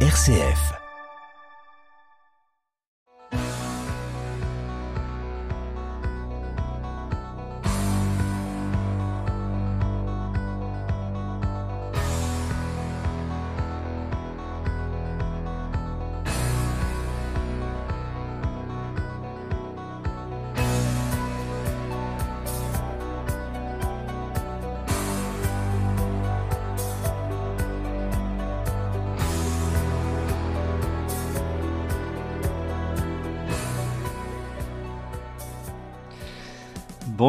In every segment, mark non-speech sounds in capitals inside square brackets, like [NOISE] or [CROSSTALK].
RCF.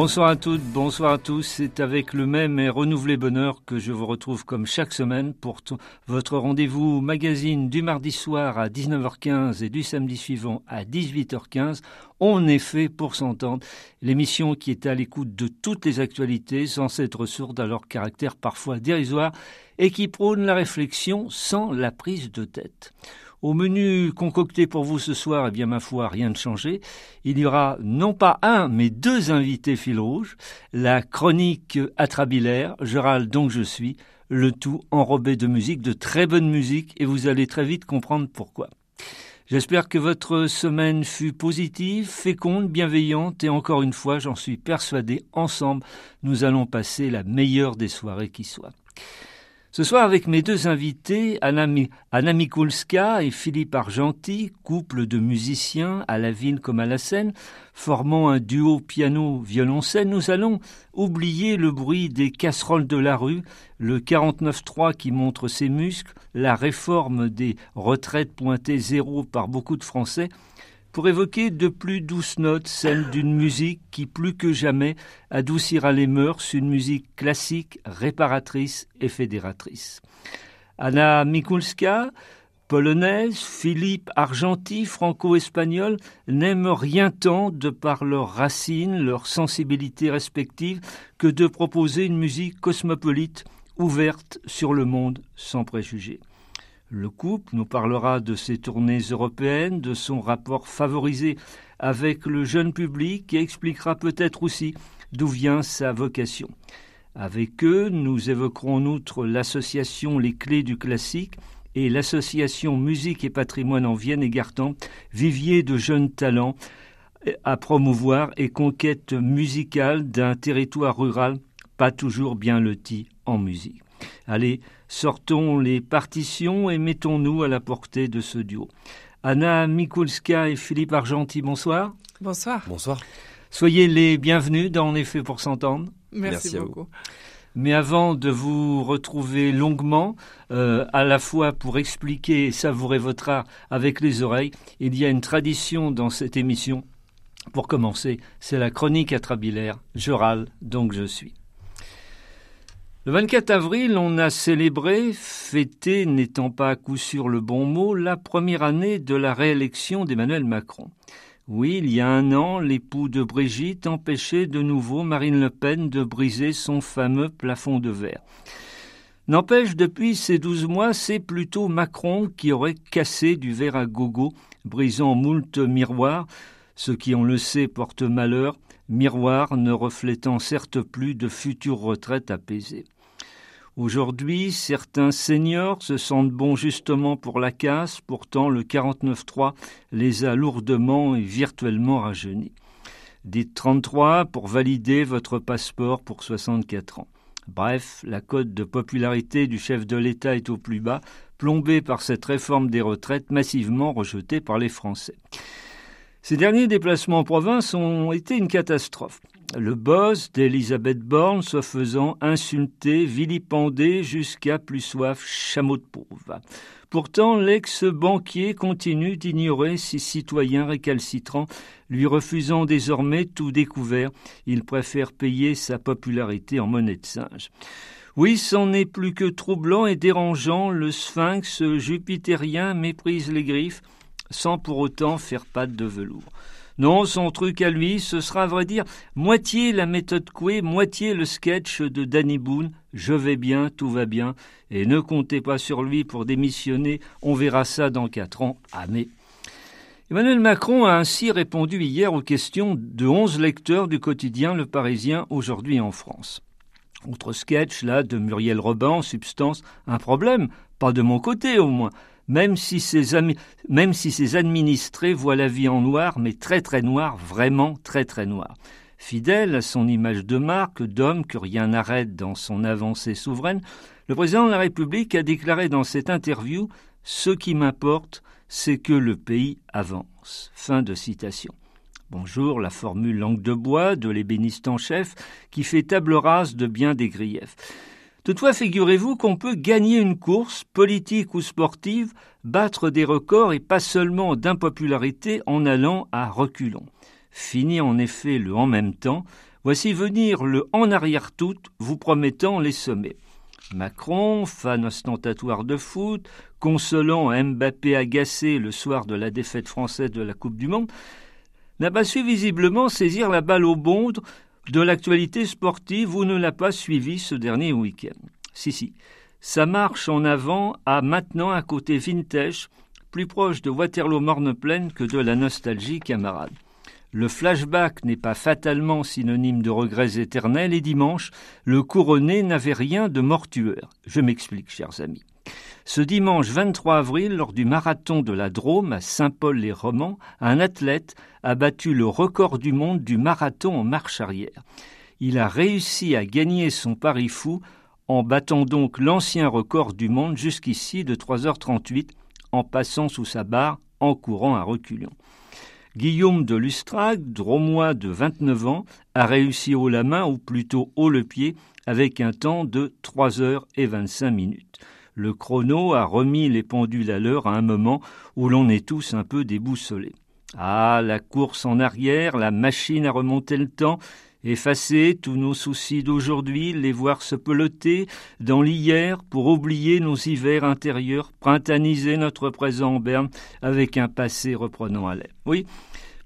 Bonsoir à toutes, bonsoir à tous. C'est avec le même et renouvelé bonheur que je vous retrouve comme chaque semaine pour votre rendez-vous magazine du mardi soir à 19h15 et du samedi suivant à 18h15. On est fait pour s'entendre. L'émission qui est à l'écoute de toutes les actualités sans être sourde à leur caractère parfois dérisoire et qui prône la réflexion sans la prise de tête. Au menu concocté pour vous ce soir, eh bien ma foi, rien de changé. Il y aura non pas un, mais deux invités fil rouge, la chronique atrabilaire, râle donc je suis, le tout enrobé de musique, de très bonne musique, et vous allez très vite comprendre pourquoi. J'espère que votre semaine fut positive, féconde, bienveillante, et encore une fois, j'en suis persuadé, ensemble, nous allons passer la meilleure des soirées qui soit. Ce soir, avec mes deux invités, Anna, Mikulska et Philippe Argenti, couple de musiciens à la ville comme à la scène, formant un duo piano-violoncelle, nous allons oublier le bruit des casseroles de la rue, le 49-3 qui montre ses muscles, la réforme des retraites pointées zéro par beaucoup de Français, pour évoquer de plus douces notes, celles d'une musique qui plus que jamais adoucira les mœurs, une musique classique, réparatrice et fédératrice. Anna Mikulska, polonaise, Philippe Argenti, franco-espagnol, n'aiment rien tant de par leurs racines, leurs sensibilités respectives, que de proposer une musique cosmopolite, ouverte sur le monde sans préjugés. Le couple nous parlera de ses tournées européennes, de son rapport favorisé avec le jeune public et expliquera peut-être aussi d'où vient sa vocation. Avec eux, nous évoquerons en outre l'association Les Clés du Classique et l'association Musique et Patrimoine en Vienne et Gartan, vivier de jeunes talents à promouvoir et conquête musicale d'un territoire rural pas toujours bien loti en musique. Allez, sortons les partitions et mettons-nous à la portée de ce duo. Anna Mikulska et Philippe Argenti, bonsoir. Bonsoir. Bonsoir. Soyez les bienvenus dans En effet pour s'entendre. Merci, beaucoup. Mais avant de vous retrouver longuement, euh, à la fois pour expliquer et savourer votre art avec les oreilles, il y a une tradition dans cette émission. Pour commencer, c'est la chronique atrabilaire. Je râle, donc je suis. Le 24 avril, on a célébré, fêté n'étant pas à coup sûr le bon mot, la première année de la réélection d'Emmanuel Macron. Oui, il y a un an, l'époux de Brigitte empêchait de nouveau Marine Le Pen de briser son fameux plafond de verre. N'empêche, depuis ces douze mois, c'est plutôt Macron qui aurait cassé du verre à gogo, brisant moult miroirs, ce qui, on le sait, porte malheur, miroirs ne reflétant certes plus de futures retraites apaisées. Aujourd'hui, certains seniors se sentent bons justement pour la casse, pourtant le 49.3 les a lourdement et virtuellement rajeunis. Dites 33 pour valider votre passeport pour 64 ans. Bref, la cote de popularité du chef de l'État est au plus bas, plombée par cette réforme des retraites massivement rejetée par les Français. Ces derniers déplacements en province ont été une catastrophe le boss d'Elisabeth Borne se faisant insulter, vilipender jusqu'à plus soif chameau de pauvre. Pourtant, l'ex-banquier continue d'ignorer ses citoyens récalcitrants, lui refusant désormais tout découvert. Il préfère payer sa popularité en monnaie de singe. Oui, c'en est plus que troublant et dérangeant, le sphinx jupitérien méprise les griffes, sans pour autant faire patte de velours. Non, son truc à lui, ce sera à vrai dire moitié la méthode Coué, moitié le sketch de Danny Boone. Je vais bien, tout va bien, et ne comptez pas sur lui pour démissionner, on verra ça dans quatre ans. Ah mais. Emmanuel Macron a ainsi répondu hier aux questions de onze lecteurs du quotidien Le Parisien aujourd'hui en France. Autre sketch, là, de Muriel Robin, en substance, un problème, pas de mon côté au moins, même si, ses administrés voient la vie en noir, mais très très noir, vraiment très très noir. Fidèle à son image de marque, d'homme que rien n'arrête dans son avancée souveraine, le président de la République a déclaré dans cette interview Ce qui m'importe, c'est que le pays avance. Fin de citation. Bonjour, la formule langue de bois de l'ébéniste en chef qui fait table rase de bien des griefs. Toutefois, figurez-vous qu'on peut gagner une course, politique ou sportive, battre des records et pas seulement d'impopularité en allant à reculons. Fini en effet le en même temps, voici venir le en arrière tout, vous promettant les sommets. Macron, fan ostentatoire de foot, consolant Mbappé agacé le soir de la défaite française de la Coupe du Monde, n'a pas su visiblement saisir la balle au bond de l'actualité sportive ou ne l'a pas suivi ce dernier week-end? Si, si, sa marche en avant a maintenant un côté vintage, plus proche de Waterloo-Morne-Plaine que de la nostalgie camarade. Le flashback n'est pas fatalement synonyme de regrets éternels et dimanche, le couronné n'avait rien de mortuaire. Je m'explique, chers amis. Ce dimanche 23 avril, lors du marathon de la Drôme à Saint-Paul-les-Romans, un athlète a battu le record du monde du marathon en marche arrière. Il a réussi à gagner son pari fou en battant donc l'ancien record du monde jusqu'ici de 3h38 en passant sous sa barre en courant à reculons. Guillaume de Lustrac, dromois de 29 ans, a réussi haut la main, ou plutôt haut le pied, avec un temps de 3 heures et 25 minutes. Le chrono a remis les pendules à l'heure à un moment où l'on est tous un peu déboussolés. Ah, la course en arrière, la machine à remonter le temps, effacer tous nos soucis d'aujourd'hui, les voir se peloter dans l'hier pour oublier nos hivers intérieurs, printaniser notre présent en berne avec un passé reprenant à l'air. Oui,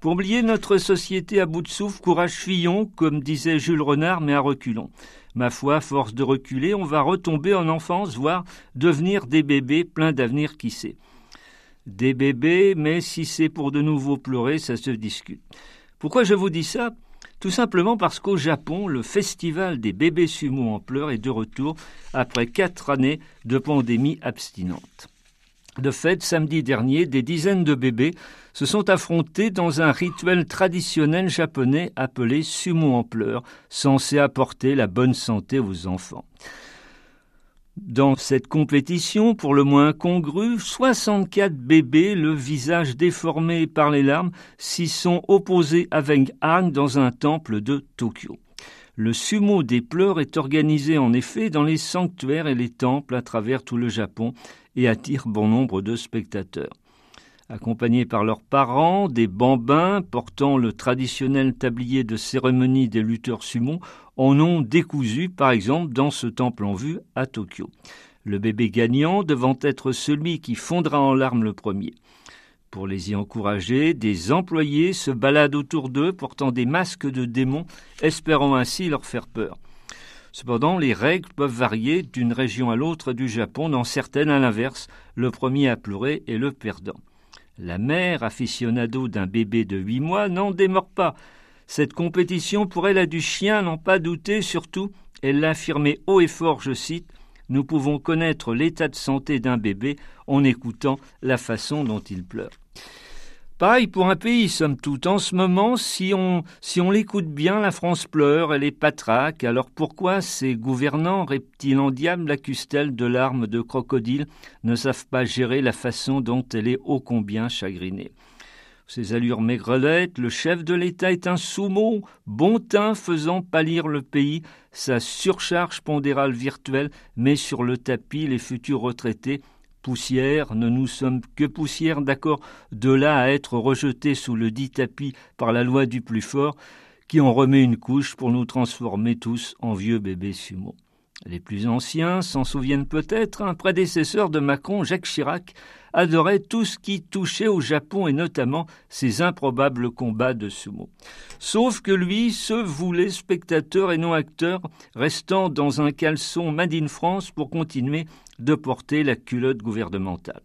pour oublier notre société à bout de souffle, courage fillon, comme disait Jules Renard, mais à reculons. Ma foi, force de reculer, on va retomber en enfance, voire devenir des bébés pleins d'avenir qui sait. Des bébés, mais si c'est pour de nouveau pleurer, ça se discute. Pourquoi je vous dis ça? Tout simplement parce qu'au Japon, le festival des bébés sumo en pleurs est de retour après quatre années de pandémie abstinente. De fait, samedi dernier, des dizaines de bébés se sont affrontés dans un rituel traditionnel japonais appelé sumo en pleurs, censé apporter la bonne santé aux enfants. Dans cette compétition, pour le moins congrue, 64 bébés, le visage déformé par les larmes, s'y sont opposés avec Han dans un temple de Tokyo. Le sumo des pleurs est organisé en effet dans les sanctuaires et les temples à travers tout le Japon et attire bon nombre de spectateurs. Accompagnés par leurs parents, des bambins portant le traditionnel tablier de cérémonie des lutteurs sumo en ont décousu, par exemple, dans ce temple en vue à Tokyo. Le bébé gagnant devant être celui qui fondra en larmes le premier. Pour les y encourager, des employés se baladent autour d'eux portant des masques de démons, espérant ainsi leur faire peur. Cependant, les règles peuvent varier d'une région à l'autre du Japon, dans certaines à l'inverse, le premier à pleurer est le perdant. La mère aficionado d'un bébé de huit mois n'en démord pas. Cette compétition pour elle a du chien, n'en pas douter, surtout, elle l'affirmait haut et fort, je cite, nous pouvons connaître l'état de santé d'un bébé en écoutant la façon dont il pleure. Pour un pays, somme toute. En ce moment, si on, si on l'écoute bien, la France pleure, elle est patraque. Alors pourquoi ces gouvernants reptiles en diable l'accusent-elles de larmes de crocodile, ne savent pas gérer la façon dont elle est ô combien chagrinée ses allures maigrelettes, le chef de l'État est un sous-mot, bon teint faisant pâlir le pays, sa surcharge pondérale virtuelle met sur le tapis les futurs retraités poussière, ne nous sommes que poussière, d'accord, de là à être rejetés sous le dit tapis par la loi du plus fort, qui en remet une couche pour nous transformer tous en vieux bébés sumo. Les plus anciens s'en souviennent peut-être, un prédécesseur de Macron, Jacques Chirac, adorait tout ce qui touchait au Japon et notamment ses improbables combats de sumo. Sauf que lui se voulait spectateur et non acteur, restant dans un caleçon Made in France pour continuer de porter la culotte gouvernementale.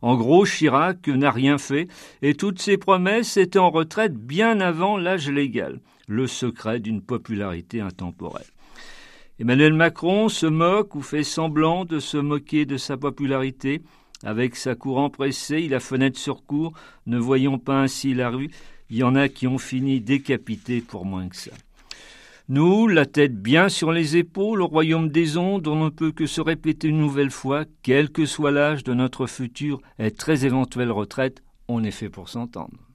En gros, Chirac n'a rien fait et toutes ses promesses étaient en retraite bien avant l'âge légal, le secret d'une popularité intemporelle. Emmanuel Macron se moque ou fait semblant de se moquer de sa popularité, Avec sa cour empressée, il a fenêtre sur cour, ne voyant pas ainsi la rue, il y en a qui ont fini décapités pour moins que ça. Nous, la tête bien sur les épaules, au royaume des ondes, on ne peut que se répéter une nouvelle fois, quel que soit l'âge de notre future et très éventuelle retraite, on est fait pour s'entendre.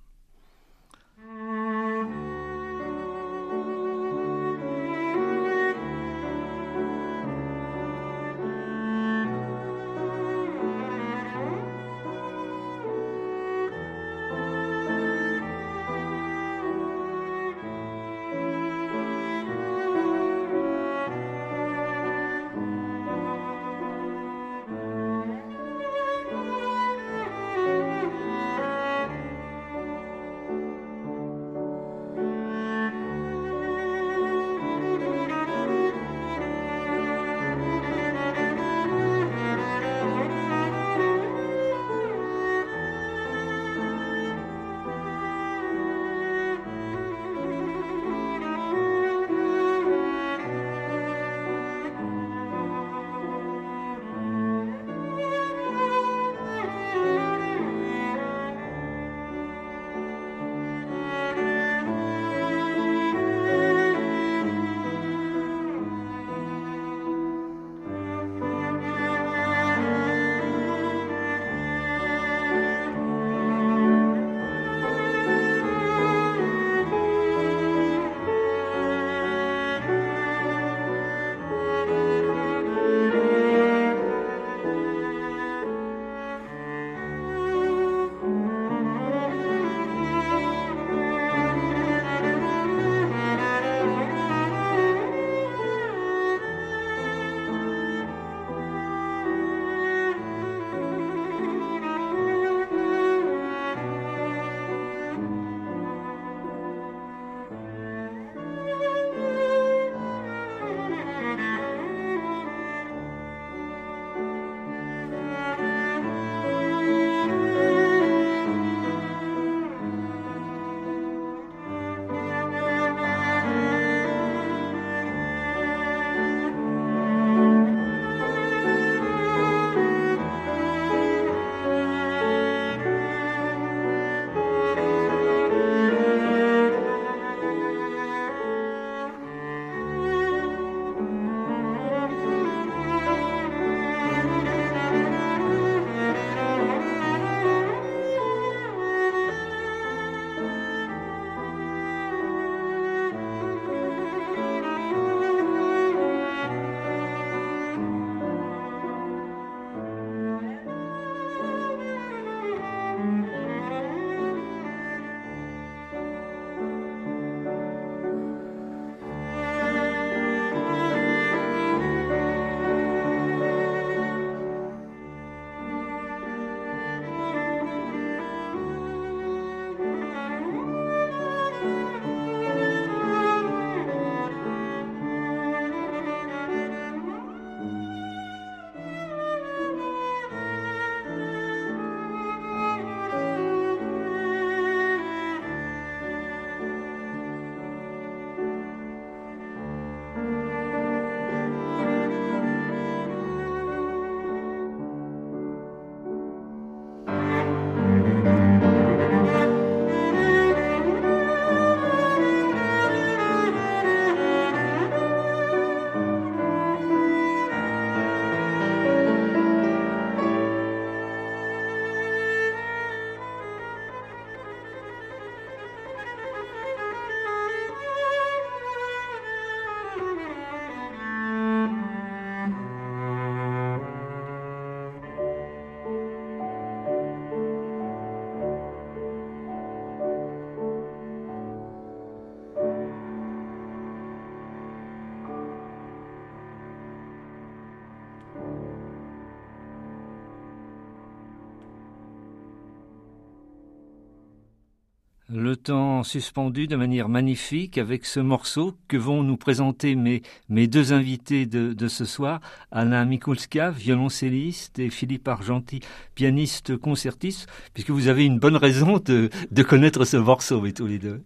Le temps suspendu de manière magnifique avec ce morceau que vont nous présenter mes, mes deux invités de, de ce soir, Alain Mikulska, violoncelliste, et Philippe Argenti, pianiste concertiste, puisque vous avez une bonne raison de, de connaître ce morceau, mais tous les deux.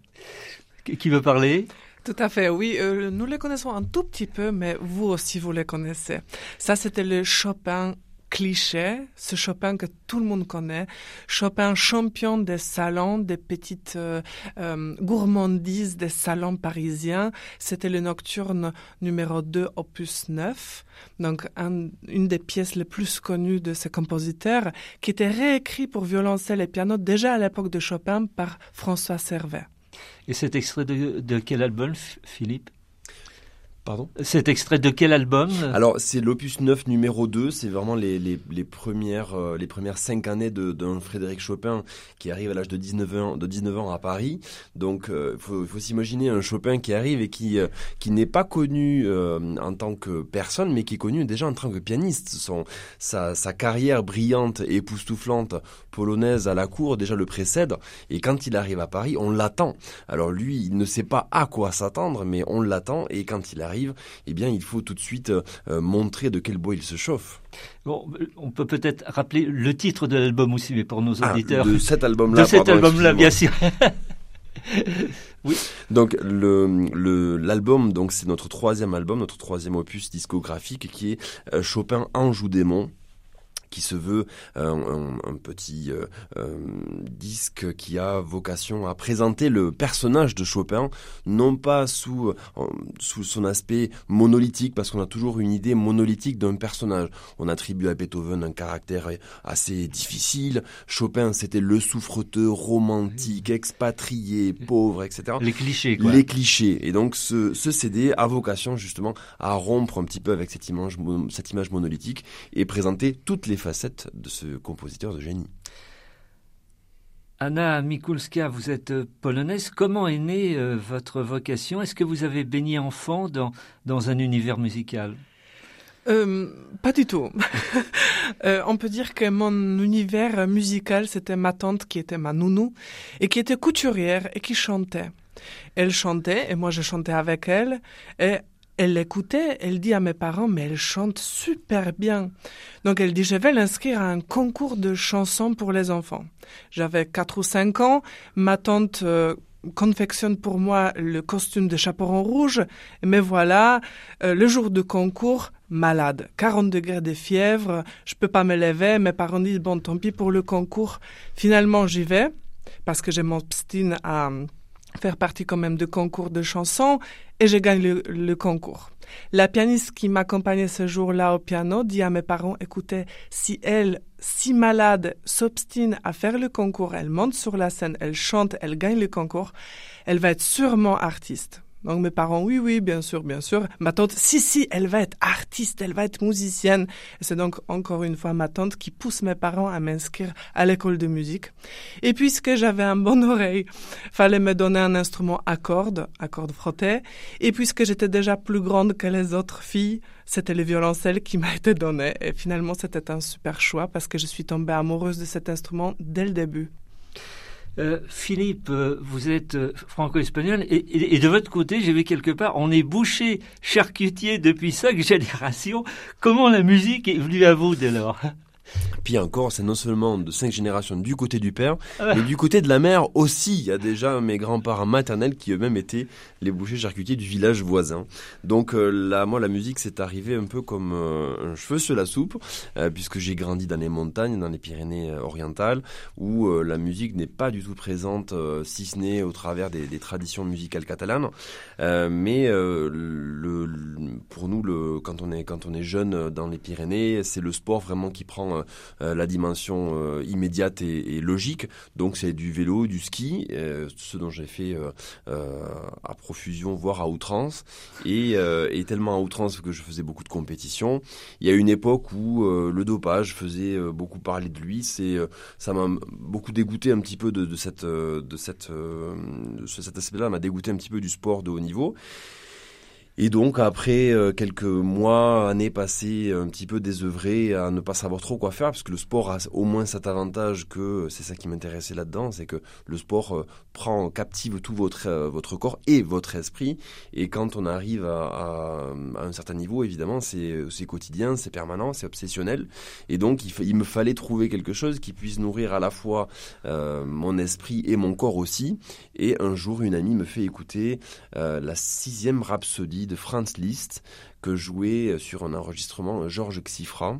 Qui veut parler? Tout à fait, oui. Euh, nous les connaissons un tout petit peu, mais vous aussi, vous les connaissez. Ça, c'était le Chopin cliché, ce Chopin que tout le monde connaît, Chopin champion des salons, des petites euh, euh, gourmandises des salons parisiens. C'était le nocturne numéro 2, opus 9, donc une des pièces les plus connues de ce compositeur, qui était réécrit pour violoncelle et piano déjà à l'époque de Chopin par François Servet. Et cet extrait de quel album, Philippe? Pardon C'est extrait de quel album Alors, c'est l'opus 9 numéro 2. C'est vraiment les, les, les premières, euh, les premières cinq années d'un Frédéric Chopin qui arrive à l'âge de 19 ans, de 19 ans à Paris. Donc, il euh, faut, faut s'imaginer un Chopin qui arrive et qui, euh, qui n'est pas connu en tant que personne, mais qui est connu déjà en tant que pianiste. Son, sa, sa carrière brillante et époustouflante polonaise à la cour déjà le précède. Et quand il arrive à Paris, on l'attend. Alors lui, il ne sait pas à quoi s'attendre, mais on l'attend. Et quand il arrive, arrive, eh bien, il faut tout de suite euh, euh, montrer de quel bois il se chauffe. Bon, on peut peut-être rappeler le titre de l'album aussi, mais pour nos ah, auditeurs. de cet album-là. De cet album-là, bien sûr. [LAUGHS] oui. Donc le l'album donc c'est notre troisième album, notre troisième opus discographique qui est euh, Chopin Anjou démon qui se veut euh, un, petit euh, euh, disque qui a vocation à présenter le personnage de Chopin, non pas sous, sous son aspect monolithique, parce qu'on a toujours une idée monolithique d'un personnage. On attribue à Beethoven un caractère assez difficile. Chopin, c'était le souffreteux romantique, expatrié, pauvre, etc. Les clichés, quoi. Les clichés. Et donc, ce, ce CD a vocation justement à rompre un petit peu avec cette image, cette image monolithique et présenter toutes les facettes de ce compositeur de génie. Anna Mikulska, vous êtes polonaise. Comment est née euh, votre vocation? Est-ce que vous avez baigné enfant dans, dans un univers musical? Euh, pas du tout. [LAUGHS] Euh, on peut dire que mon univers musical, c'était ma tante qui était ma nounou et qui était couturière et qui chantait. Elle chantait et moi je chantais avec elle et elle l'écoutait, elle dit à mes parents, mais elle chante super bien. Donc elle dit, je vais l'inscrire à un concours de chansons pour les enfants. J'avais 4 ou 5 ans, ma tante euh, confectionne pour moi le costume de chaperon rouge, mais voilà, euh, le jour du concours, malade, 40 degrés de fièvre, je peux pas me lever, mes parents disent, bon, tant pis pour le concours. Finalement, j'y vais, parce que je m'obstine à faire partie quand même de concours de chansons et je gagne le, concours. La pianiste qui m'accompagnait ce jour-là au piano dit à mes parents, écoutez, si elle, si malade, s'obstine à faire le concours, elle monte sur la scène, elle chante, elle gagne le concours, elle va être sûrement artiste. Donc mes parents, oui, oui, bien sûr, bien sûr. Ma tante, si, si, elle va être artiste, elle va être musicienne. C'est donc encore une fois ma tante qui pousse mes parents à m'inscrire à l'école de musique. Et puisque j'avais un bon oreille, fallait me donner un instrument à cordes, à cordes frottées. Et puisque j'étais déjà plus grande que les autres filles, c'était le violoncelle qui m'a été donné. Et finalement, c'était un super choix parce que je suis tombée amoureuse de cet instrument dès le début. Euh, Philippe, euh, vous êtes euh, franco-espagnol et, de votre côté, j'ai vu quelque part, on est boucher charcutier depuis cinq [LAUGHS] générations. Comment la musique est venue à vous dès lors? Puis encore, c'est non seulement de cinq générations du côté du père, ah. mais du côté de la mère aussi. Il y a déjà mes grands-parents maternels qui eux-mêmes étaient les bouchers charcutiers du village voisin. Donc euh, là, moi, la musique, c'est arrivé un peu comme euh, un cheveu sur la soupe, euh, puisque j'ai grandi dans les montagnes, dans les Pyrénées orientales, où la musique n'est pas du tout présente, si ce n'est au travers des, des, traditions musicales catalanes. mais le, pour nous, le, quand on est quand on est jeune dans les Pyrénées, c'est le sport vraiment qui prend euh, la dimension euh, immédiate et, logique. Donc c'est du vélo, du ski, euh, ce dont j'ai fait à profusion, voire à outrance, et, tellement à outrance que je faisais beaucoup de compétitions. Il y a une époque où le dopage faisait beaucoup parler de lui. C'est ça m'a beaucoup dégoûté un petit peu de, de cette de cette de cet aspect-là, m'a dégoûté un petit peu du sport de haut niveau. Et donc après euh, quelques mois, années passées un petit peu désœuvrées à ne pas savoir trop quoi faire, parce que le sport a au moins cet avantage que c'est ça qui m'intéressait là-dedans, c'est que le sport euh, prend captive tout votre euh, votre corps et votre esprit. Et quand on arrive à, un certain niveau, évidemment, c'est c'est quotidien, c'est permanent, c'est obsessionnel. Et donc il, il, me fallait trouver quelque chose qui puisse nourrir à la fois mon esprit et mon corps aussi. Et un jour, une amie me fait écouter la sixième rhapsodie de Franz Liszt que jouait sur un enregistrement Georges Xifra.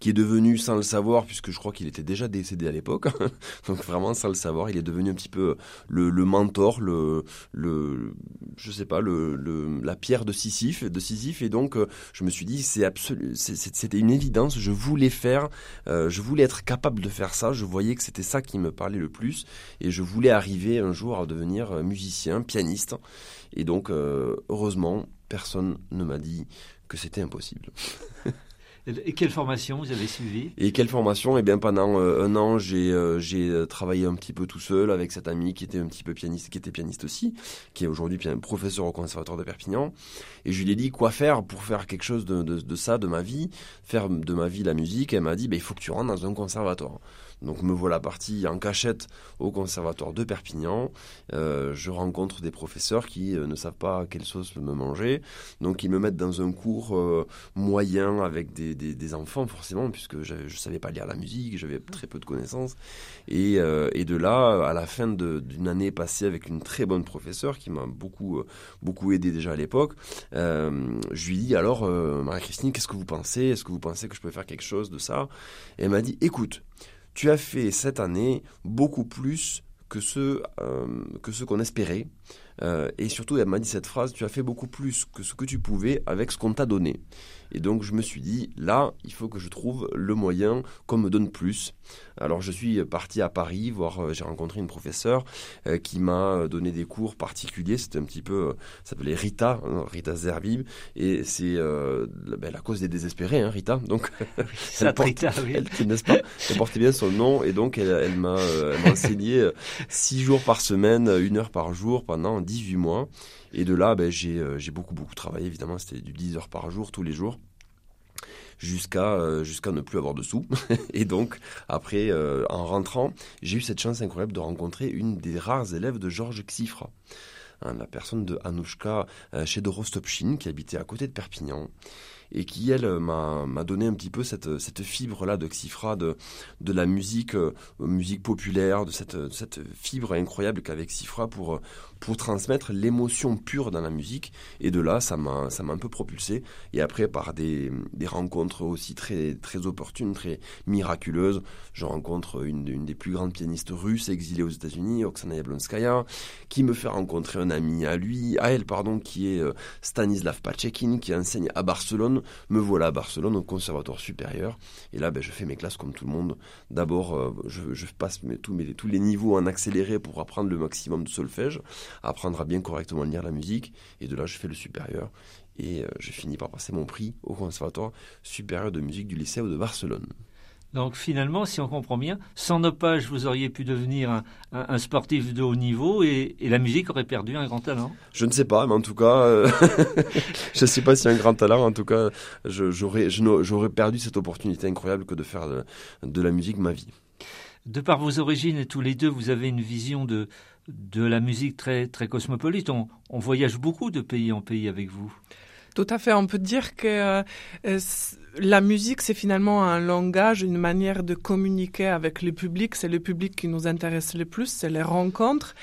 Qui est devenu sans le savoir, puisque je crois qu'il était déjà décédé à l'époque, [LAUGHS] donc vraiment sans le savoir, il est devenu un petit peu le, le mentor, le, le, je sais pas, le, la pierre de Sisyphe, de Sisyphe, et donc euh, je me suis dit c'est absolu, c'était une évidence, je voulais faire, euh, je voulais être capable de faire ça, je voyais que c'était ça qui me parlait le plus, et je voulais arriver un jour à devenir musicien, pianiste, et donc heureusement personne ne m'a dit que c'était impossible. [LAUGHS] Et quelle formation vous avez suivi Et quelle formation? Eh bien, pendant euh, un an, j'ai euh, euh, travaillé un petit peu tout seul avec cet ami qui était un petit peu pianiste, qui était pianiste aussi, qui est aujourd'hui professeur au conservatoire de Perpignan. Et je lui ai dit quoi faire pour faire quelque chose de, de, ça, de ma vie, faire de ma vie la musique. Elle m'a dit, ben, il faut que tu rentres dans un conservatoire. Donc me voilà parti en cachette au conservatoire de Perpignan. Euh, je rencontre des professeurs qui euh, ne savent pas quelle sauce me manger. Donc ils me mettent dans un cours euh, moyen avec des, des, enfants forcément, puisque je ne savais pas lire la musique, j'avais très peu de connaissances. Et, et de là, à la fin d'une année passée avec une très bonne professeure qui m'a beaucoup, beaucoup aidé déjà à l'époque, je lui dis alors, Marie-Christine, qu'est-ce que vous pensez? Est-ce que vous pensez que je peux faire quelque chose de ça? Et elle m'a dit, écoute, tu as fait cette année beaucoup plus que ce, euh, que ce qu'on espérait. Euh, et surtout, elle m'a dit cette phrase, tu as fait beaucoup plus que ce que tu pouvais avec ce qu'on t'a donné. Et donc je me suis dit, là, il faut que je trouve le moyen qu'on me donne plus. Alors je suis parti à Paris, voir, euh, j'ai rencontré une professeure euh, qui m'a donné des cours particuliers. C'était un petit peu, ça s'appelait Rita, hein, Rita Zerbib, et c'est ben, la cause des désespérés, hein, Rita. Donc [LAUGHS] elle, Rita, oui. elle, n'est-ce pas, elle portait bien son nom, et donc elle, elle m'a enseigné six jours par semaine, une heure par jour pendant 18 mois. Et de là, ben, euh, j'ai beaucoup, beaucoup travaillé. Évidemment, c'était du 10 heures par jour, tous les jours jusqu'à euh, jusqu'à ne plus avoir de sous. [LAUGHS] et donc, après, euh, en rentrant, j'ai eu cette chance incroyable de rencontrer une des rares élèves de Georges Xifra, hein, la personne de Anouchka chez Dorostopchine, qui habitait à côté de Perpignan et qui, elle, m'a donné un petit peu cette, cette fibre-là de Xifra, de, de la musique, euh, musique populaire, de cette, cette fibre incroyable qu'avec Xifra pour, pour transmettre l'émotion pure dans la musique. Et de là, ça m'a un peu propulsé. Et après, par des, des rencontres aussi très, très opportunes, très miraculeuses, je rencontre une, une des plus grandes pianistes russes exilées aux États-Unis, Oksana Yablonskaya, qui me fait rencontrer un ami à lui, à elle, pardon, qui est euh, Stanislav Pachekin, qui enseigne à Barcelone me voilà à Barcelone au conservatoire supérieur. Et là, ben, je fais mes classes comme tout le monde. D'abord, euh, je, passe tous, les niveaux en accéléré pour apprendre le maximum de solfège, apprendre à bien correctement lire la musique. Et de là, je fais le supérieur. Et euh, je finis par passer mon prix au conservatoire supérieur de musique du lycée de Barcelone. Donc finalement, si on comprend bien, sans nos pages, vous auriez pu devenir un, sportif de haut niveau et, la musique aurait perdu un grand talent. Je ne sais pas, mais en tout cas, euh, [LAUGHS] je ne sais pas si un grand talent. En tout cas, j'aurais perdu cette opportunité incroyable que de faire de, la musique ma vie. De par vos origines et tous les deux, vous avez une vision de, de la musique très, très cosmopolite. On, on voyage beaucoup de pays en pays avec vous. Tout à fait. On peut dire que euh, la musique, c'est finalement un langage, une manière de communiquer avec le public. C'est le public qui nous intéresse le plus, c'est les rencontres.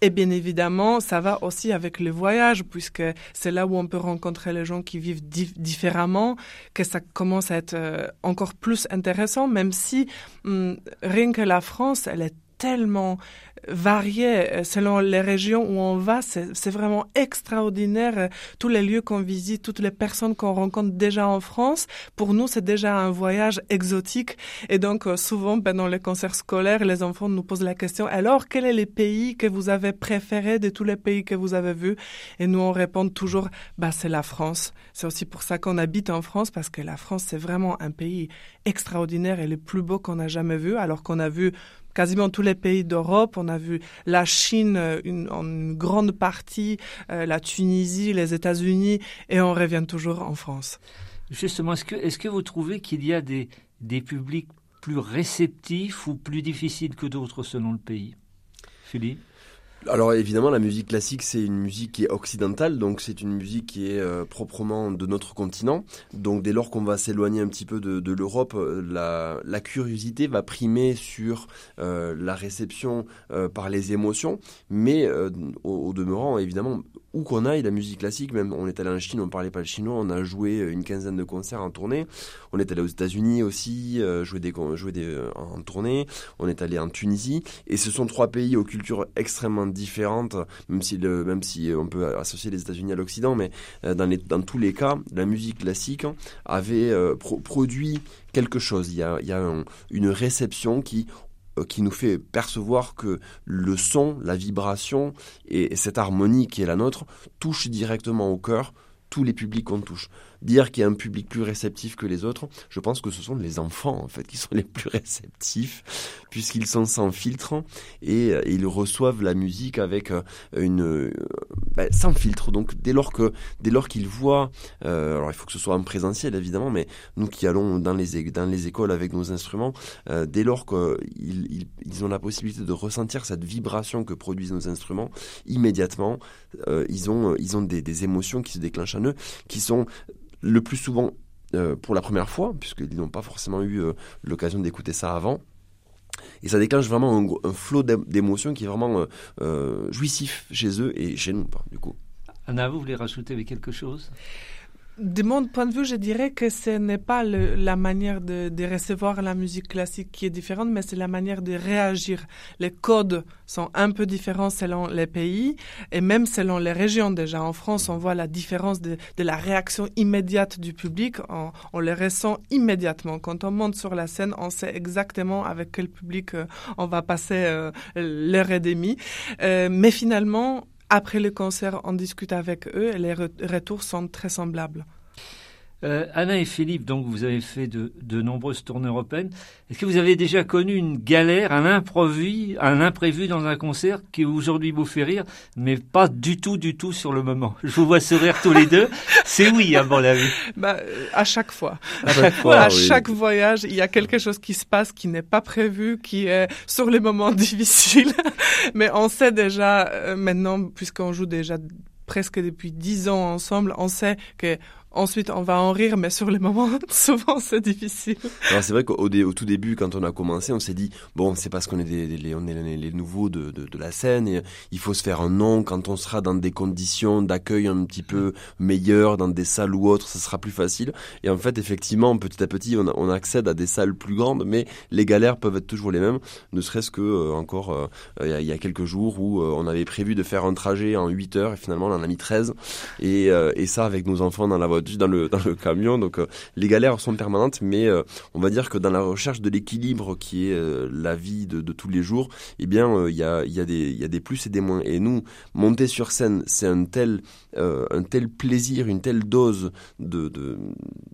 Et bien évidemment, ça va aussi avec le voyage, puisque c'est là où on peut rencontrer les gens qui vivent différemment, que ça commence à être euh, encore plus intéressant, même si hum, rien que la France, elle est tellement varié euh, selon les régions où on va. C'est vraiment extraordinaire. Euh, tous les lieux qu'on visite, toutes les personnes qu'on rencontre déjà en France, pour nous, c'est déjà un voyage exotique. Et donc, euh, souvent, pendant les concerts scolaires, les enfants nous posent la question, alors, quel est le pays que vous avez préféré de tous les pays que vous avez vus? Et nous, on répond toujours, bah, c'est la France. C'est aussi pour ça qu'on habite en France, parce que la France, c'est vraiment un pays extraordinaire et le plus beau qu'on a jamais vu, alors qu'on a vu quasiment tous les pays d'Europe. On a vu la Chine euh, en une grande partie, euh, la Tunisie, les États-Unis, et on revient toujours en France. Justement, est-ce que, vous trouvez qu'il y a des publics plus réceptifs ou plus difficiles que d'autres selon le pays? Philippe? Alors évidemment, la musique classique, c'est une musique qui est occidentale, donc c'est une musique qui est euh, proprement de notre continent. Donc dès lors qu'on va s'éloigner un petit peu de, l'Europe, euh, la, curiosité va primer sur euh, la réception par les émotions, mais au, demeurant, évidemment, où qu'on aille, la musique classique, même on est allé en Chine, on parlait pas le chinois, on a joué une quinzaine de concerts en tournée. On est allé aux États-Unis aussi, euh, jouer des, jouer des euh, en tournée. On est allé en Tunisie, et ce sont trois pays aux cultures extrêmement différentes, même si même si on peut associer les États-Unis à l'Occident, mais euh, dans dans tous les cas, la musique classique avait produit quelque chose. Il y a, une réception qui euh, qui nous fait percevoir que le son, la vibration et cette harmonie qui est la nôtre touche directement au cœur. Tous les publics qu'on touche dire qu'il y a un public plus réceptif que les autres, je pense que ce sont les enfants en fait qui sont [LAUGHS] les plus réceptifs puisqu'ils sont sans filtre et, euh, ils reçoivent la musique avec euh, une euh, ben, sans filtre. Donc dès lors que dès lors qu'ils voient, alors il faut que ce soit en présentiel évidemment, mais nous qui allons dans les dans les écoles avec nos instruments, dès lors qu'ils ils, ont la possibilité de ressentir cette vibration que produisent nos instruments, immédiatement ils ont ils ont des, des émotions qui se déclenchent en eux, qui sont le plus souvent euh, pour la première fois, puisqu'ils n'ont pas forcément eu euh, l'occasion d'écouter ça avant. Et ça déclenche vraiment un, flot d'émotions qui est vraiment euh, jouissif chez eux et chez nous, du coup. Anna, vous voulez rajouter quelque chose? De mon point de vue, je dirais que ce n'est pas la manière de, recevoir la musique classique qui est différente, mais c'est la manière de réagir. Les codes sont un peu différents selon les pays et même selon les régions. Déjà, en France, on voit la différence de, la réaction immédiate du public. On, on, le ressent immédiatement. Quand on monte sur la scène, on sait exactement avec quel public euh, on va passer euh, l'heure et demie. Euh, mais finalement, après le concert, on discute avec eux et les retours sont très semblables. Euh, Anna et Philippe, donc vous avez fait de, nombreuses tournées européennes. Est-ce que vous avez déjà connu une galère, un imprévu, un imprévu dans un concert qui aujourd'hui vous fait rire, mais pas du tout, du tout sur le moment? Je vous vois sourire tous les deux. C'est oui, à mon avis. [LAUGHS] Bah, à chaque fois. À chaque [LAUGHS] fois, à chaque voyage, il y a quelque chose qui se passe qui n'est pas prévu, qui est sur les moments [LAUGHS] difficiles. mais on sait déjà euh, maintenant, puisqu'on joue déjà presque depuis dix ans ensemble, on sait que Ensuite, on va en rire, mais sur les moments, [LAUGHS] souvent, c'est difficile. C'est vrai qu'au au tout début, quand on a commencé, on s'est dit, bon, c'est parce qu'on est, des, on est les, nouveaux de, de, la scène, et il faut se faire un nom quand on sera dans des conditions d'accueil un petit peu meilleures, dans des salles ou autres, ça sera plus facile. Et en fait, effectivement, petit à petit, on, accède à des salles plus grandes, mais les galères peuvent être toujours les mêmes, ne serait-ce que euh, encore euh, il y, a quelques jours où euh, on avait prévu de faire un trajet en 8 heures, et finalement, on en a mis 13. Et, et ça, avec nos enfants dans la voiture, dans le, dans le camion. Donc euh, les galères sont permanentes, mais euh, on va dire que dans la recherche de l'équilibre qui est euh, la vie de, de, tous les jours, eh bien il y, a, y, y a des plus et des moins. Et nous, monter sur scène, c'est un tel, un tel plaisir, une telle dose de,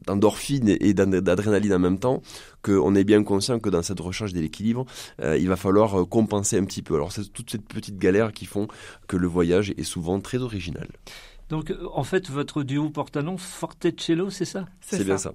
d'endorphine et d'adrénaline en même temps qu'on est bien conscient que dans cette recherche de l'équilibre, il va falloir compenser un petit peu. Alors c'est toutes ces petites galères qui font que le voyage est souvent très original. Donc, euh, en fait, votre duo porte un nom, Fortecello, c'est ça? C'est bien ça.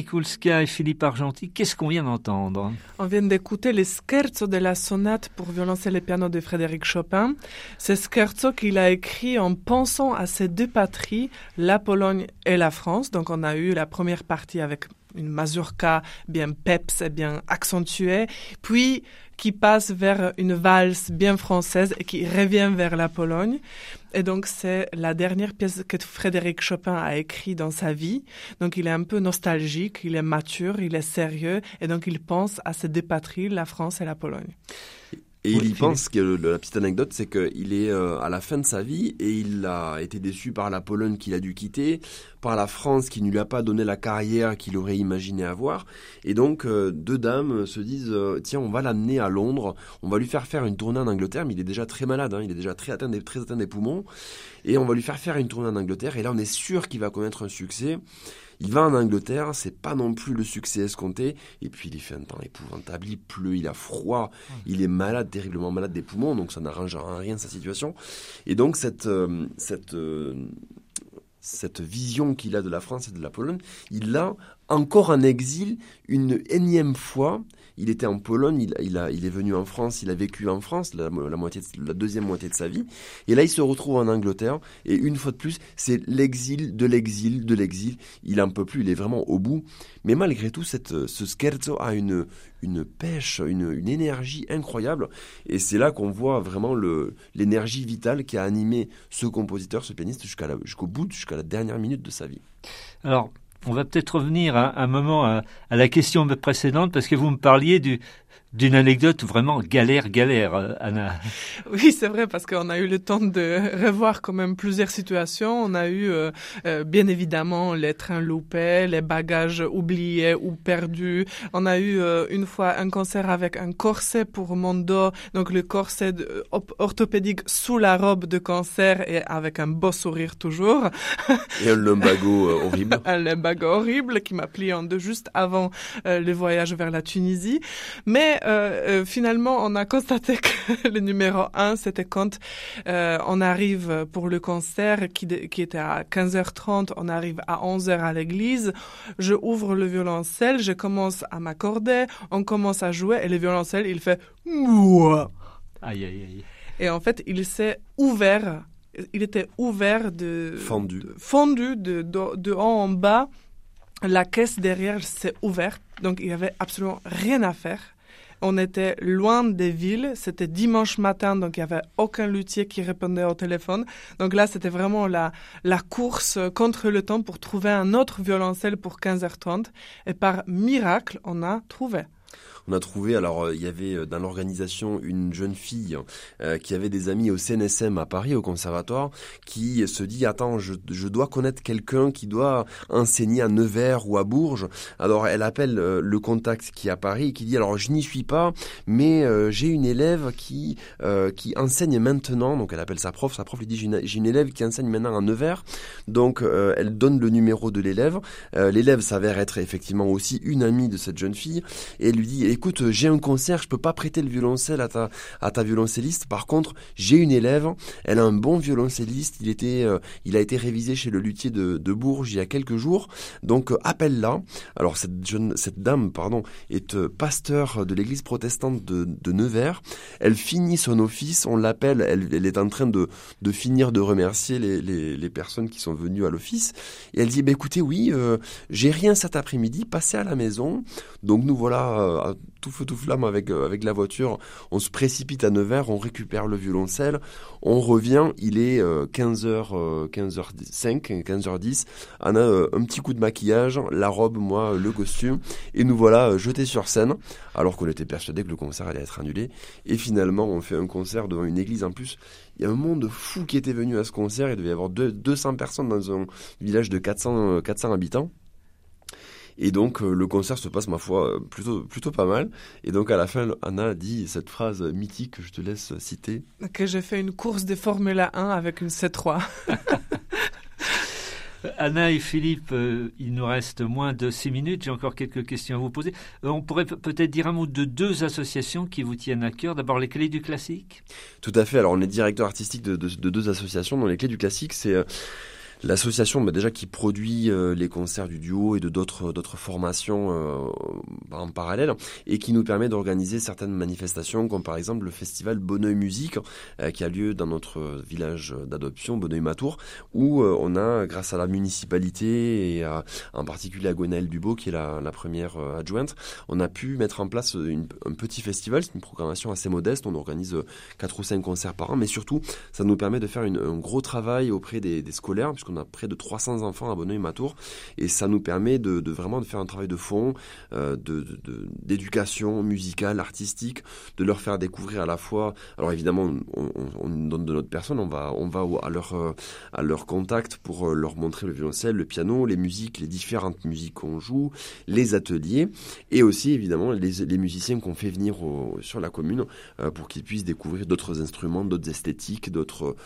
Mikulska et Philippe Argenti, qu'est-ce qu'on vient d'entendre? On vient d'écouter les scherzo de la sonate pour violoncelle et piano de Frédéric Chopin. Ce scherzo qu'il a écrit en pensant à ces deux patries, la Pologne et la France. Donc on a eu la première partie avec une mazurka bien peps et bien accentuée, puis qui passe vers une valse bien française et qui revient vers la Pologne. Et donc c'est la dernière pièce que Frédéric Chopin a écrite dans sa vie. Donc il est un peu nostalgique, il est mature, il est sérieux et donc il pense à ces deux patries, la France et la Pologne. Et il y pense que la petite anecdote, c'est qu'il est euh, à la fin de sa vie et il a été déçu par la Pologne qu'il a dû quitter, par la France qui ne lui a pas donné la carrière qu'il aurait imaginé avoir. Et donc, euh, deux dames se disent, euh, tiens, on va l'amener à Londres, on va lui faire faire une tournée en Angleterre, mais il est déjà très malade, hein, il est déjà très atteint, des, très atteint des poumons, et on va lui faire faire une tournée en Angleterre, et là on est sûr qu'il va connaître un succès. Il va en Angleterre, c'est pas non plus le succès escompté. Et puis il fait un temps épouvantable, il pleut, il a froid, il est malade, terriblement malade des poumons, donc ça n'arrange rien sa situation. Et donc cette, euh, cette, euh, cette vision qu'il a de la France et de la Pologne, il l'a encore en exil une énième fois il était en Pologne, il, est venu en France, il a vécu en France la, moitié la deuxième moitié de sa vie. Et là, il se retrouve en Angleterre. Et une fois de plus, c'est l'exil de l'exil de l'exil. Il en peut plus, il est vraiment au bout. Mais malgré tout, ce scherzo a une, pêche, une, une énergie incroyable. Et c'est là qu'on voit vraiment l'énergie vitale qui a animé ce compositeur, ce pianiste, jusqu'au bout, jusqu'à la dernière minute de sa vie. Alors, on va peut-être revenir un moment à, à, la question précédente parce que vous me parliez du, d'une anecdote vraiment galère, galère, euh, Anna. [LAUGHS] Oui, c'est vrai, parce qu'on a eu le temps de revoir quand même plusieurs situations. On a eu, euh, euh, bien évidemment, les trains loupés, les bagages oubliés ou perdus. On a eu une fois un concert avec un corset pour mon dos, donc le corset orthopédique sous la robe de concert et avec un beau sourire toujours. Et un lumbago horrible. [LAUGHS] un lumbago horrible qui m'a plié en deux juste avant le voyage vers la Tunisie. Mais euh, euh, finalement, on a constaté que [LAUGHS] le numéro un, c'était quand euh, on arrive pour le concert qui, qui était à 15h30, on arrive à 11h à l'église, je ouvre le violoncelle, je commence à m'accorder, on commence à jouer et le violoncelle, il fait Mouah. Aïe, aïe, aïe. Et en fait, il s'est ouvert, il était ouvert de... Fendu. De, fendu de, de, de haut en bas. La caisse derrière s'est ouverte, donc il n'y avait absolument rien à faire. On était loin des villes. C'était dimanche matin, donc il n'y avait aucun luthier qui répondait au téléphone. Donc là, c'était vraiment la, la course contre le temps pour trouver un autre violoncelle pour 15h30. Et par miracle, on a trouvé on a trouvé, alors euh, il y avait euh, dans l'organisation une jeune fille euh, qui avait des amis au CNSM à Paris, au conservatoire, qui se dit, attends, je, je dois connaître quelqu'un qui doit enseigner à Nevers ou à Bourges. Alors elle appelle le contact qui est à Paris qui dit, alors je n'y suis pas, mais j'ai une élève qui, qui enseigne maintenant, donc elle appelle sa prof, sa prof lui dit, j'ai une, élève qui enseigne maintenant à Nevers, donc elle donne le numéro de l'élève. l'élève s'avère être effectivement aussi une amie de cette jeune fille, et lui dit, écoute, j'ai un concert, je peux pas prêter le violoncelle à ta, violoncelliste. Par contre, j'ai une élève, elle a un bon violoncelliste, il était, euh, il a été révisé chez le luthier de, Bourges il y a quelques jours. Donc, euh, appelle-la. Alors, cette jeune, cette dame, pardon, est euh, pasteur de l'église protestante de, Nevers. Elle finit son office, on l'appelle, elle, est en train de, finir de remercier les personnes qui sont venues à l'office. Et elle dit, bah, écoutez, oui, j'ai rien cet après-midi, passez à la maison. Donc, nous voilà tout feu tout flamme avec, euh, avec la voiture. On se précipite à Nevers, on récupère le violoncelle, on revient, il est 15h, 15h05, 15h10. On a euh, un petit coup de maquillage, la robe, moi, le costume, et nous voilà euh, jetés sur scène, alors qu'on était persuadé que le concert allait être annulé. Et finalement, on fait un concert devant une église en plus. Il y a un monde fou qui était venu à ce concert, il devait y avoir 200 personnes dans un village de 400, 400 habitants. Et donc euh, le concert se passe ma foi euh, plutôt plutôt pas mal. Et donc à la fin, Anna dit cette phrase mythique que je te laisse citer. Que j'ai fait une course de Formule 1 avec une C3. [LAUGHS] Anna et Philippe, euh, il nous reste moins de six minutes. J'ai encore quelques questions à vous poser. on pourrait peut-être dire un mot de deux associations qui vous tiennent à cœur. D'abord, les Clés du Classique. Tout à fait. Alors, on est directeur artistique de, de deux associations. Dans les Clés du Classique, c'est L'association, bah, déjà qui produit euh, les concerts du duo et de d'autres d'autres formations euh, en parallèle, et qui nous permet d'organiser certaines manifestations, comme par exemple le festival Bonneuil Musique, euh, qui a lieu dans notre village d'adoption, Bonneuil-Matour, où on a, grâce à la municipalité et en particulier à Gwenaëlle Dubo, qui est la, la première adjointe, on a pu mettre en place une, un petit festival. C'est une programmation assez modeste. On organise quatre ou cinq concerts par an, mais surtout, ça nous permet de faire une, un gros travail auprès des, des scolaires, puisqu'on a près de 300 enfants à Bonneuil-Matour, et ça nous permet de, vraiment faire un travail de fond, euh, d'éducation musicale, artistique, de leur faire découvrir à la fois. Alors évidemment, on, on, on donne de notre personne, on va, on va à leur, euh, à leur contact pour euh, leur montrer le violoncelle, le piano, les musiques, les différentes musiques qu'on joue, les ateliers, et aussi évidemment les, musiciens qu'on fait venir sur la commune pour qu'ils puissent découvrir d'autres instruments, d'autres esthétiques, d'autres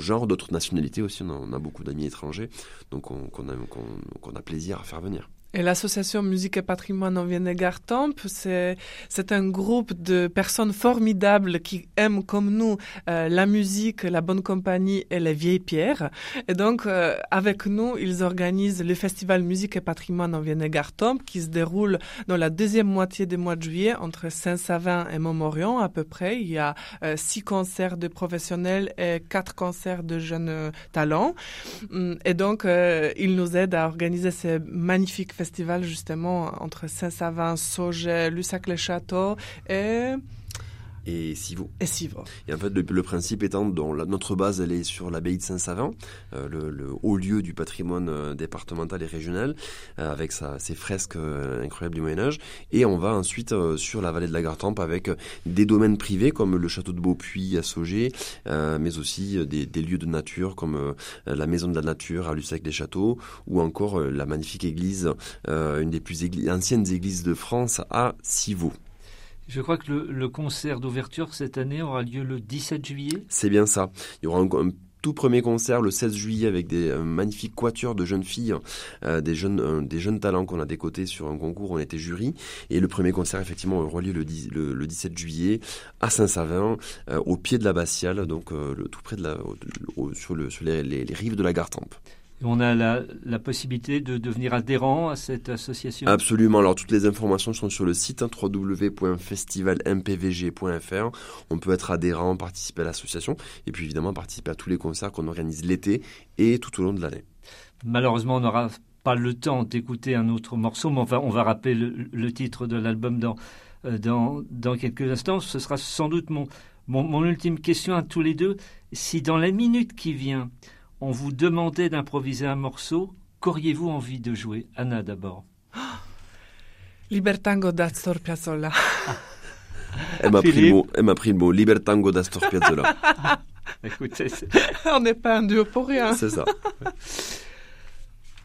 genres, d'autres nationalités aussi. On on a beaucoup d'amis étrangers, donc qu'on a plaisir à faire venir. Et l'association Musique et Patrimoine en Viennegar-Temp, c'est, c'est un groupe de personnes formidables qui aiment comme nous euh, la musique, la bonne compagnie et les vieilles pierres. Et donc, euh, avec nous, ils organisent le festival Musique et Patrimoine en Viennegar-Temp qui se déroule dans la deuxième moitié du mois de juillet entre Saint-Savin et Montmorillon à peu près. Il y a euh, six concerts de professionnels et quatre concerts de jeunes talents. Et donc, euh, ils nous aident à organiser ces magnifiques justement entre Saint-Savin, Sauget, Lussac-les-Châteaux et et Civaux. Et Civaux. Et en fait, le, le principe étant, dont la, notre base, elle est sur l'abbaye de Saint-Savin, euh, le, le, haut lieu du patrimoine euh, départemental et régional, euh, avec sa, ses fresques incroyables du Moyen-Âge. Et on va ensuite sur la vallée de la Gartempe avec des domaines privés comme le château de Beaupuy à Sauget, mais aussi des, des, lieux de nature comme la maison de la nature à Lussac-des-Châteaux, ou encore la magnifique église, une des plus anciennes églises de France à Civaux. Je crois que le, le concert d'ouverture cette année aura lieu le 17 juillet. C'est bien ça. Il y aura un, tout premier concert le 16 juillet avec des euh, magnifiques quatuors de jeunes filles, euh, des jeunes euh, des jeunes talents qu'on a décotés sur un concours, on était jury et le premier concert effectivement aura lieu le, 10, le, le 17 juillet à Saint-Savin au pied de l'abbatiale donc le, tout près de la sur le sur les rives de la Gartempe. Et on a la, la, possibilité de devenir adhérent à cette association Absolument. Alors, toutes les informations sont sur le site hein, www.festivalmpvg.fr. On peut être adhérent, participer à l'association et puis évidemment participer à tous les concerts qu'on organise l'été et tout au long de l'année. Malheureusement, on n'aura pas le temps d'écouter un autre morceau, mais on va, on va rappeler le, le titre de l'album dans, euh, dans, dans quelques instants. Ce sera sans doute mon, mon, mon ultime question à tous les deux. Si dans la minute qui vient, on vous demandait d'improviser un morceau, qu'auriez-vous envie de jouer Anna d'abord? Libertango d'Astor Piazzolla. [LAUGHS] Elle m'a pris, le mot, elle m'a pris le mot Libertango d'Astor Piazzolla. [LAUGHS] Écoutez, [LAUGHS] on n'est pas un duo pour rien. C'est ça.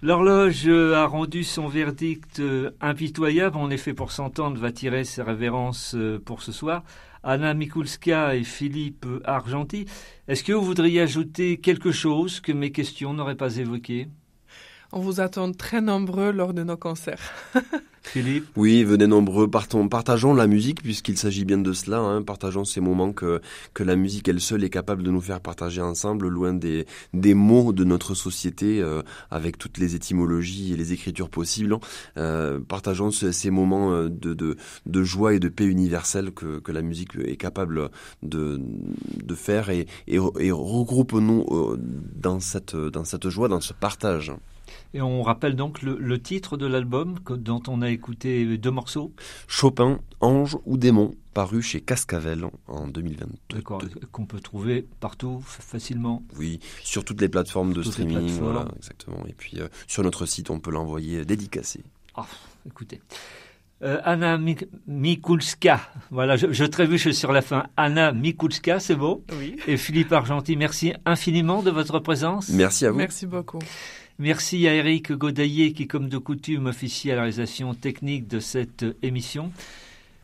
L'horloge a rendu son verdict impitoyable. En effet, pour s'entendre, va tirer ses révérences pour ce soir. Anna Mikulska et Philippe Argenti. Est-ce que vous voudriez ajouter quelque chose que mes questions n'auraient pas évoqué On vous attend très nombreux lors de nos concerts. [LAUGHS] Philippe? Oui, venez nombreux, partons, partageons la musique puisqu'il s'agit bien de cela, hein, partageons ces moments que, que la musique elle seule est capable de nous faire partager ensemble, loin des, des mots de notre société, euh, avec toutes les étymologies et les écritures possibles. Euh, partageons ce, ces moments de, de, de, joie et de paix universelle que, que la musique est capable de, de faire et, et, et regroupons-nous euh, dans cette, dans cette joie, dans ce partage. Et on rappelle donc le, le titre de l'album dont on a écouté deux morceaux. Chopin, Ange ou Démon, paru chez Cascavel en 2022. D'accord, qu'on peut trouver partout facilement. Oui, sur toutes les plateformes de toutes streaming, plateformes. voilà, exactement. Et puis euh, sur notre site, on peut l'envoyer dédicacé. Ah, écoutez. Euh, Anna Mik Mikulska, voilà, je, je trébuche sur la fin. Anna Mikulska, c'est beau. Oui. Et Philippe Argenti, merci infiniment de votre présence. Merci à vous. Merci beaucoup. Merci à Eric Godaillé qui, comme de coutume, officie à la réalisation technique de cette émission.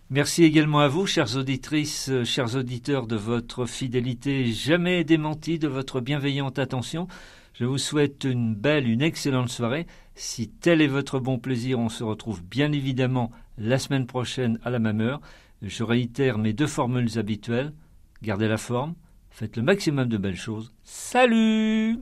Merci également à vous, chères auditrices, chers auditeurs, de votre fidélité jamais démentie, de votre bienveillante attention. Je vous souhaite une belle, une excellente soirée. Si tel est votre bon plaisir, on se retrouve bien évidemment la semaine prochaine à la même heure. Je réitère mes deux formules habituelles. Gardez la forme, faites le maximum de belles choses. Salut